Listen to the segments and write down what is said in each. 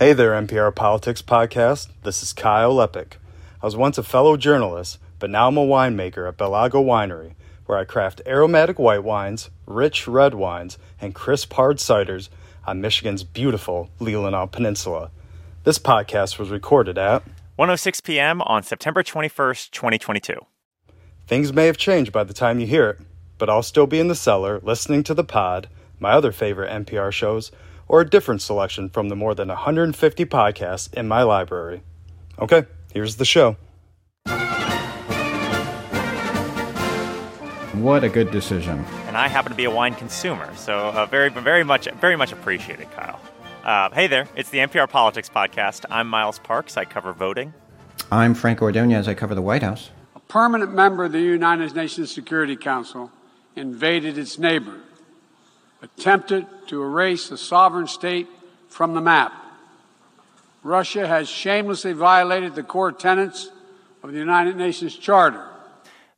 Hey there, NPR Politics Podcast. This is Kyle Lepic. I was once a fellow journalist, but now I'm a winemaker at Bel Lago Winery, where I craft aromatic white wines, rich red wines, and crisp hard ciders on Michigan's beautiful Leelanau Peninsula. This podcast was recorded at 106 p.m. on September 21st, 2022. Things may have changed by the time you hear it, but I'll still be in the cellar listening to the pod, my other favorite NPR shows, or a different selection from the more than 150 podcasts in my library. Okay, here's the show. What a good decision. And I happen to be a wine consumer, so uh, very, very much, very much appreciated, Kyle. Uh, hey there, it's the NPR Politics Podcast. I'm Miles Parks. I cover voting. I'm Franco Ordoñez. I cover the White House. A permanent member of the United Nations Security Council invaded its neighbor attempted to erase a sovereign state from the map. Russia has shamelessly violated the core tenets of the United Nations Charter.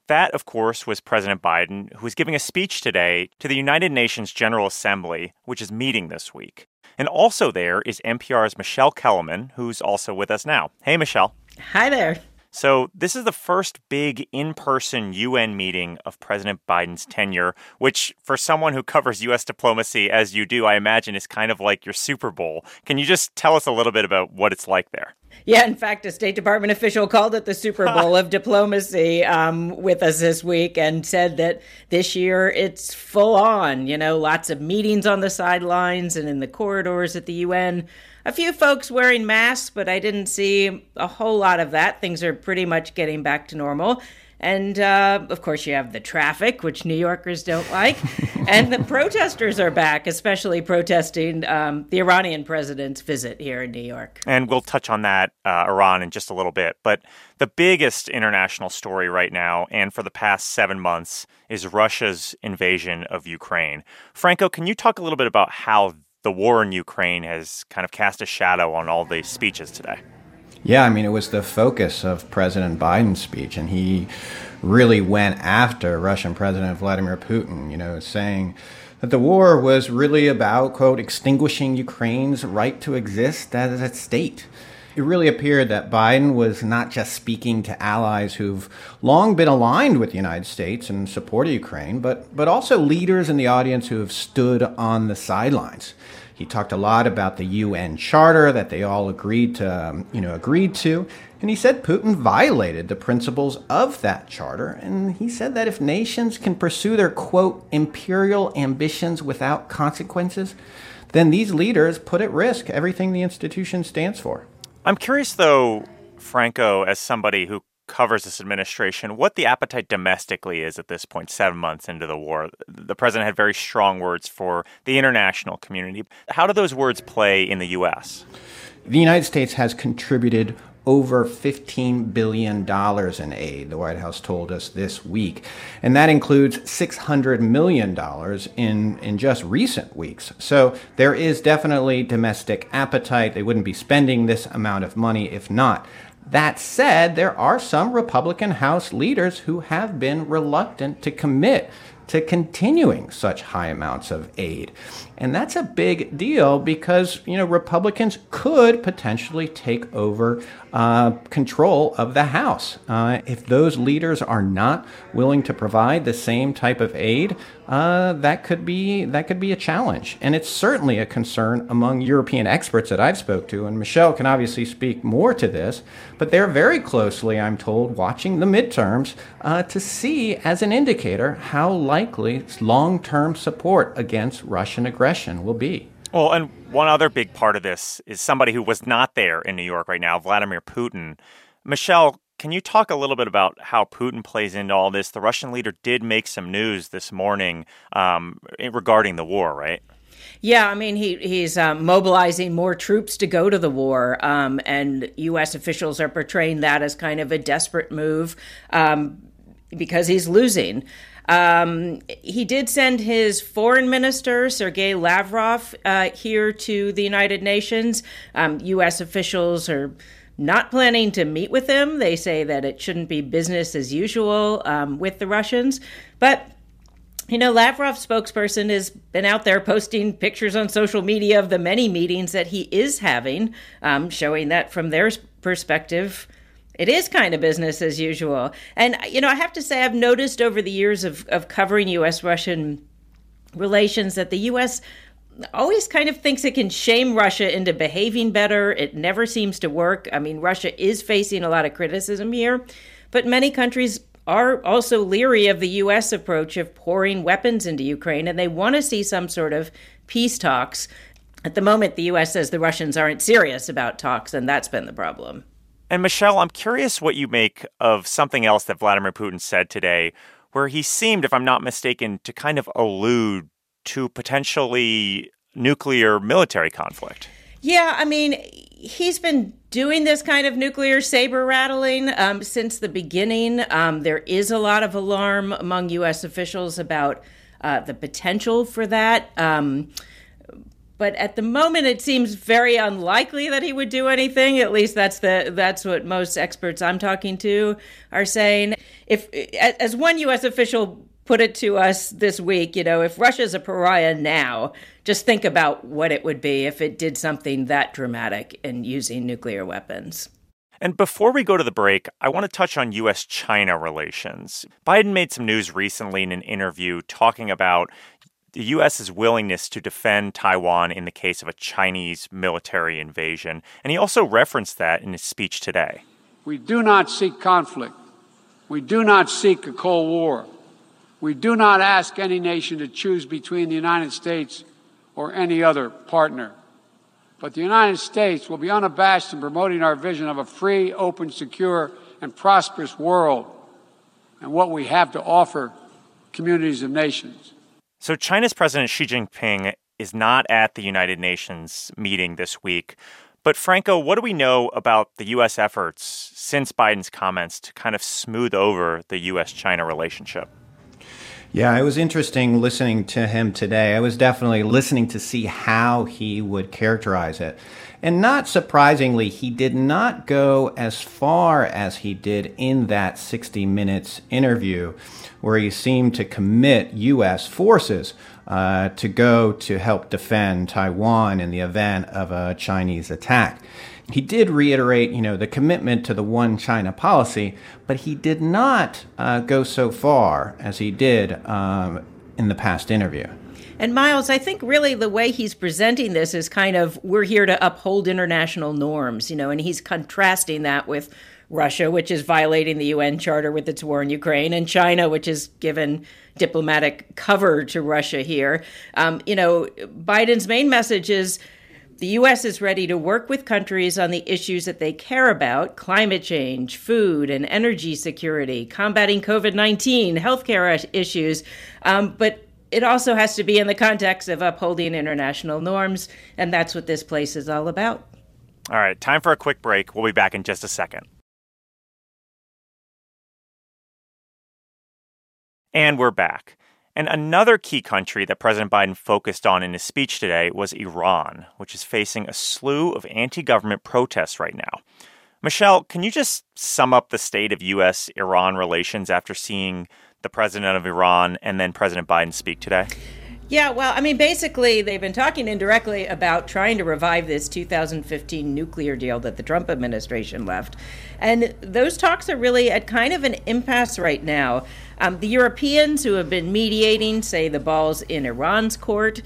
That, of course, was President Biden, who is giving a speech today to the United Nations General Assembly, which is meeting this week. And also there is NPR's Michele Kelemen, who's also with us now. Hey, Michelle. Hi there. So, this is the first big in person UN meeting of President Biden's tenure, which, for someone who covers US diplomacy as you do, I imagine is kind of like your Super Bowl. Can you just tell us a little bit about what it's like there? Yeah, in fact, a State Department official called it the Super Bowl of diplomacy um, with us this week and said that this year it's full on. You know, lots of meetings on the sidelines and in the corridors at the UN a few folks wearing masks, but I didn't see a whole lot of that. Things are pretty much getting back to normal. And uh, of course, you have the traffic, which New Yorkers don't like. and the protesters are back, especially protesting um, the Iranian president's visit here in New York. And we'll touch on that, uh, Iran, in just a little bit. But the biggest international story right now, and for the past seven months, is Russia's invasion of Ukraine. Franco, can you talk a little bit about how the war in Ukraine has kind of cast a shadow on all the speeches today. Yeah, I mean, it was the focus of President Biden's speech, and he really went after Russian President Vladimir Putin, you know, saying that the war was really about, quote, extinguishing Ukraine's right to exist as a state. It really appeared that Biden was not just speaking to allies who've long been aligned with the United States and support Ukraine, but, but also leaders in the audience who have stood on the sidelines. He talked a lot about the UN Charter that they all agreed to, um, you know, agreed to, and he said Putin violated the principles of that charter. And he said that if nations can pursue their quote imperial ambitions without consequences, then these leaders put at risk everything the institution stands for. I'm curious, though, Franco, as somebody who covers this administration, what the appetite domestically is at this point, seven months into the war. The president had very strong words for the international community. How do those words play in the U.S.? The United States has contributed over $15 billion in aid, the White House told us this week. And that includes $600 million in, in just recent weeks. So there is definitely domestic appetite. They wouldn't be spending this amount of money if not. That said, there are some Republican House leaders who have been reluctant to commit to continuing such high amounts of aid. And that's a big deal because, you know, Republicans could potentially take over uh, control of the House. Uh, if those leaders are not willing to provide the same type of aid, uh, that could be that could be a challenge, and it's certainly a concern among European experts that I've spoke to. And Michele can obviously speak more to this, but they're very closely, I'm told, watching the midterms uh, to see as an indicator how likely long-term support against Russian aggression will be. Well, and one other big part of this is somebody who was not there in New York right now, Vladimir Putin. Michele, can you talk a little bit about how Putin plays into all this? The Russian leader did make some news this morning um, regarding the war, right? Yeah, I mean, he he's um, mobilizing more troops to go to the war, um, and U.S. officials are portraying that as kind of a desperate move um, because he's losing. Um, he did send his foreign minister, Sergei Lavrov, uh, here to the United Nations. Um, U.S. officials are not planning to meet with him. They say that it shouldn't be business as usual um, with the Russians. But you know, Lavrov's spokesperson has been out there posting pictures on social media of the many meetings that he is having, um, showing that from their perspective, it is kind of business as usual. And, you know, I have to say, I've noticed over the years of, of covering U.S. Russian relations that the U.S. always kind of thinks it can shame Russia into behaving better. It never seems to work. I mean, Russia is facing a lot of criticism here, but many countries are also leery of the U.S. approach of pouring weapons into Ukraine, and they want to see some sort of peace talks. At the moment, the U.S. says the Russians aren't serious about talks, and that's been the problem. And Michele, I'm curious what you make of something else that Vladimir Putin said today, where he seemed, if I'm not mistaken, to kind of allude to potentially nuclear military conflict. Yeah, I mean, he's been doing this kind of nuclear saber rattling um, since the beginning. Um, there is a lot of alarm among U.S. officials about uh, the potential for that. Um, but at the moment, it seems very unlikely that he would do anything. At least that's the that's what most experts I'm talking to are saying. If, as one U.S. official put it to us this week, you know, if Russia's a pariah now, just think about what it would be if it did something that dramatic in using nuclear weapons. And before we go to the break, I want to touch on US China relations. Biden made some news recently in an interview talking about the US's willingness to defend Taiwan in the case of a Chinese military invasion. And he also referenced that in his speech today. We do not seek conflict. We do not seek a Cold War. We do not ask any nation to choose between the United States or any other partner. But the United States will be unabashed in promoting our vision of a free, open, secure, and prosperous world and what we have to offer communities of nations. So, China's President Xi Jinping is not at the United Nations meeting this week. But, Franco, what do we know about the U.S. efforts since Biden's comments to kind of smooth over the U.S. China relationship? Yeah, it was interesting listening to him today. I was definitely listening to see how he would characterize it. And not surprisingly, he did not go as far as he did in that 60 Minutes interview, where he seemed to commit U.S. forces uh, to go to help defend Taiwan in the event of a Chinese attack. He did reiterate, you know, the commitment to the one China policy, but he did not uh, go so far as he did um, in the past interview. And Miles, I think really the way he's presenting this is kind of we're here to uphold international norms, you know, and he's contrasting that with Russia, which is violating the UN Charter with its war in Ukraine, and China, which has given diplomatic cover to Russia here. Um, you know, Biden's main message is the U.S. is ready to work with countries on the issues that they care about climate change, food and energy security, combating COVID 19, healthcare issues. Um, but it also has to be in the context of upholding international norms, and that's what this place is all about. All right, time for a quick break. We'll be back in just a second. And we're back. And another key country that President Biden focused on in his speech today was Iran, which is facing a slew of anti government protests right now. Michele, can you just sum up the state of U.S. Iran relations after seeing the president of Iran and then President Biden speak today? Yeah, well, I mean, basically, they've been talking indirectly about trying to revive this 2015 nuclear deal that the Trump administration left. And those talks are really at kind of an impasse right now. Um, the Europeans who have been mediating say the ball's in Iran's court.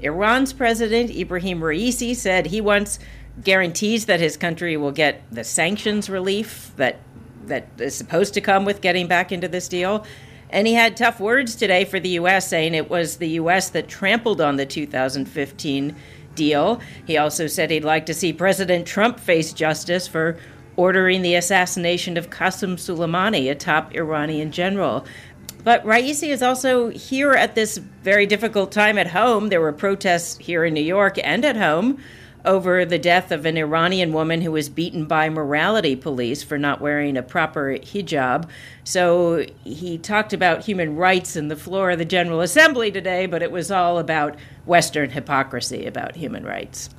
Iran's president, Ibrahim Raisi, said he wants guarantees that his country will get the sanctions relief that that is supposed to come with getting back into this deal. And he had tough words today for the U.S., saying it was the U.S. that trampled on the 2015 deal. He also said he'd like to see President Trump face justice for ordering the assassination of Qasem Soleimani, a top Iranian general. But Raisi is also here at this very difficult time at home. There were protests here in New York and at home over the death of an Iranian woman who was beaten by morality police for not wearing a proper hijab. So he talked about human rights in the floor of the General Assembly today, but it was all about Western hypocrisy about human rights.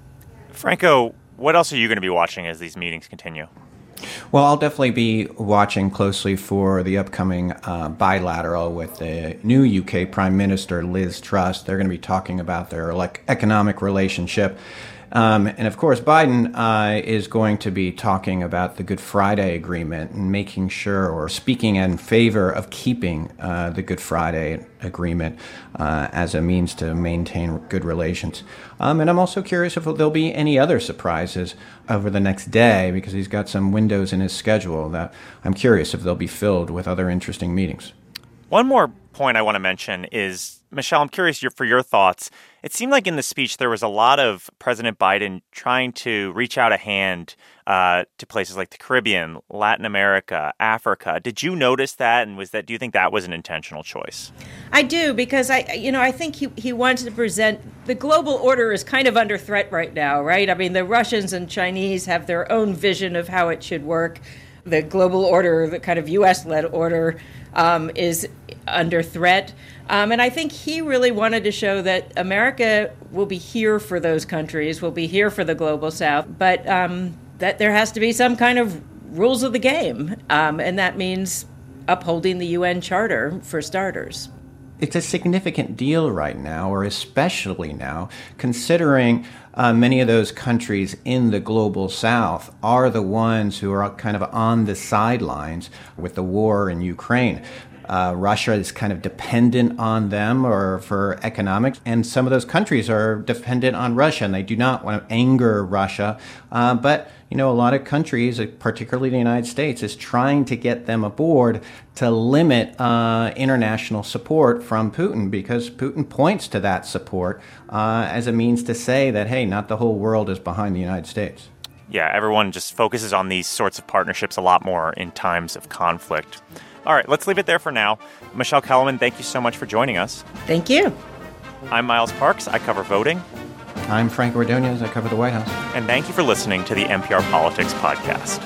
Franco, what else are you going to be watching as these meetings continue? Well, I'll definitely be watching closely for the upcoming uh, bilateral with the new UK Prime Minister, Liz Truss. They're going to be talking about their like, economic relationship. Um, and of course, Biden uh, is going to be talking about the Good Friday Agreement and making sure or speaking in favor of keeping uh, the Good Friday Agreement uh, as a means to maintain good relations. Um, and I'm also curious if there'll be any other surprises over the next day because he's got some windows in his schedule that I'm curious if they'll be filled with other interesting meetings. One more point I want to mention is Michele, I'm curious for your thoughts. It seemed like in the speech there was a lot of President Biden trying to reach out a hand uh, to places like the Caribbean, Latin America, Africa. Did you notice that, and was that? Do you think that was an intentional choice? I do because I, you know, I think he he wanted to present the global order is kind of under threat right now, right? I mean, the Russians and Chinese have their own vision of how it should work. The global order, the kind of U.S. led order, um, is under threat. Um, and I think he really wanted to show that America will be here for those countries, will be here for the global south, but um, that there has to be some kind of rules of the game. Um, and that means upholding the UN Charter for starters. It's a significant deal right now, or especially now, considering uh, many of those countries in the global south are the ones who are kind of on the sidelines with the war in Ukraine. Uh, Russia is kind of dependent on them or for economics, and some of those countries are dependent on Russia, and they do not want to anger Russia. Uh, but you know, a lot of countries, uh, particularly the United States, is trying to get them aboard to limit uh, international support from Putin because Putin points to that support uh, as a means to say that, hey, not the whole world is behind the United States. Yeah, everyone just focuses on these sorts of partnerships a lot more in times of conflict. All right, let's leave it there for now. Michele Kelemen, thank you so much for joining us. Thank you. I'm Miles Parks. I cover voting. I'm Franco Ordoñez. I cover the White House. And thank you for listening to the NPR Politics Podcast.